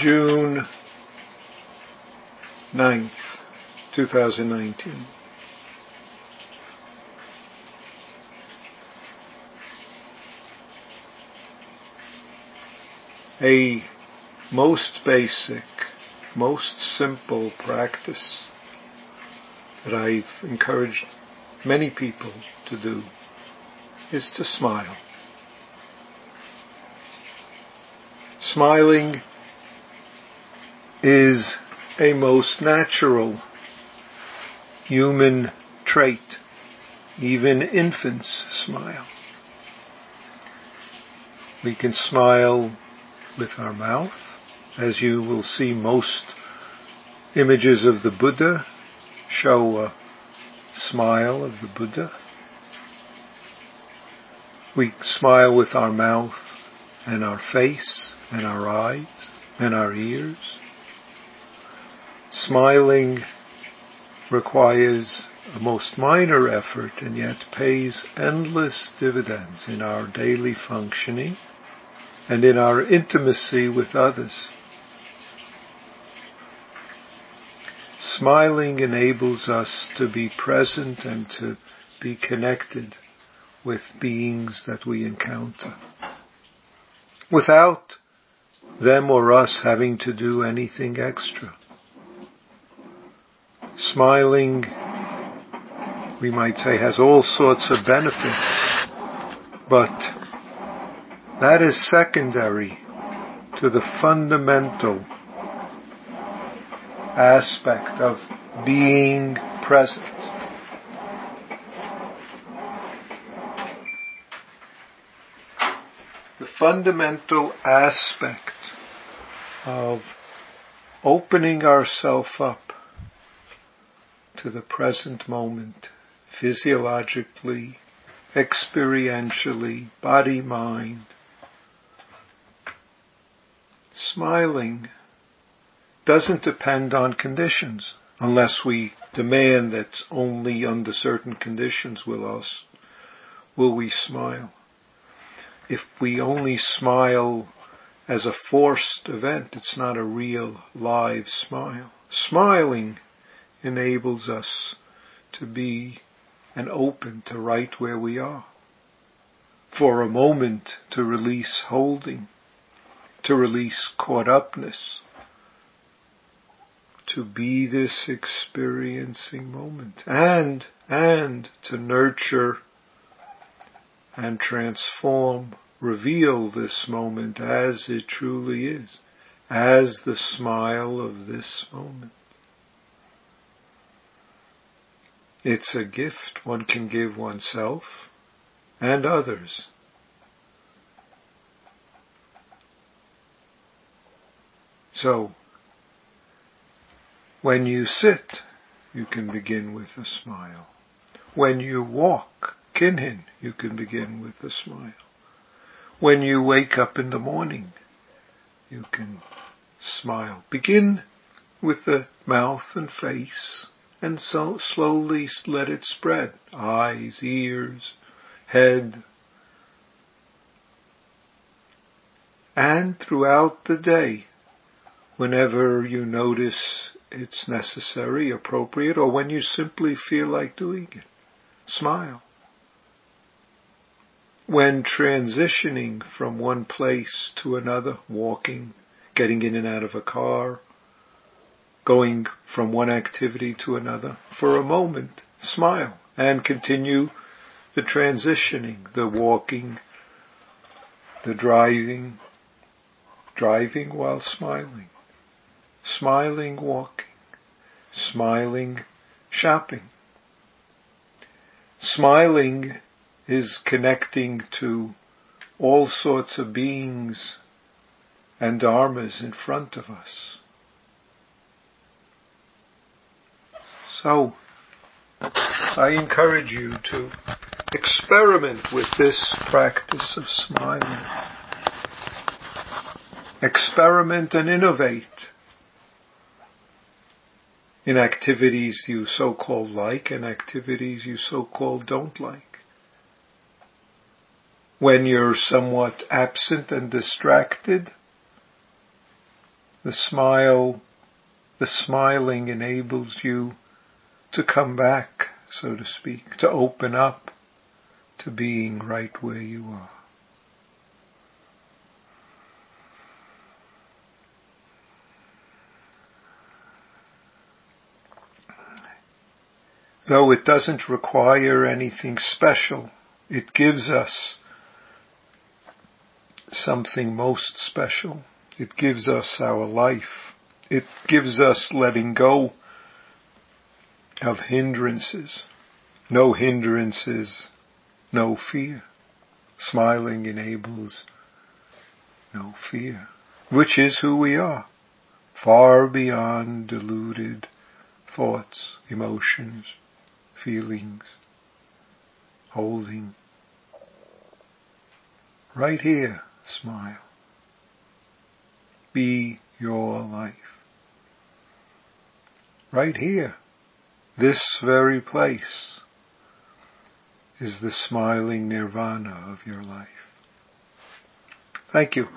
June 9th, 2019. A most basic, most simple practice that I've encouraged many people to do is to smile. Smiling is a most natural human trait. Even infants smile. We can smile with our mouth, as you will see most images of the Buddha show a smile of the Buddha. We smile with our mouth and our face and our eyes and our ears. Smiling requires a most minor effort and yet pays endless dividends in our daily functioning and in our intimacy with others. Smiling enables us to be present and to be connected with beings that we encounter. Without them or us having to do anything extra. Smiling, we might say, has all sorts of benefits, but that is secondary to the fundamental aspect of being present. The fundamental aspect of opening ourselves up to the present moment, physiologically, experientially, body, mind, smiling doesn't depend on conditions unless we demand that only under certain conditions will us will we smile. If we only smile as a forced event, it's not a real live smile. Smiling enables us to be and open to right where we are. For a moment to release holding, to release caught upness, to be this experiencing moment and, and to nurture and transform, reveal this moment as it truly is, as the smile of this moment. It's a gift one can give oneself and others. So, when you sit, you can begin with a smile. When you walk, kinhin, you can begin with a smile. When you wake up in the morning, you can smile. Begin with the mouth and face and so slowly let it spread. Eyes, ears, head. And throughout the day, whenever you notice it's necessary, appropriate, or when you simply feel like doing it. Smile. When transitioning from one place to another, walking, getting in and out of a car, going from one activity to another, for a moment, smile and continue the transitioning, the walking, the driving, driving while smiling smiling walking, smiling shopping. Smiling is connecting to all sorts of beings and dharmas in front of us. So, I encourage you to experiment with this practice of smiling. Experiment and innovate in activities you so-called like and activities you so-called don't like. When you're somewhat absent and distracted, The smile, the smiling enables you to come back, so to speak, to open up to being right where you are. Though it doesn't require anything special, it gives us something most special. It gives us our life. It gives us letting go of hindrances. No hindrances, no fear. Smiling enables no fear, which is who we are, far beyond deluded thoughts, emotions, feelings, holding. Right here, smile. Be your life. Right here, this very place is the smiling nirvana of your life. Thank you.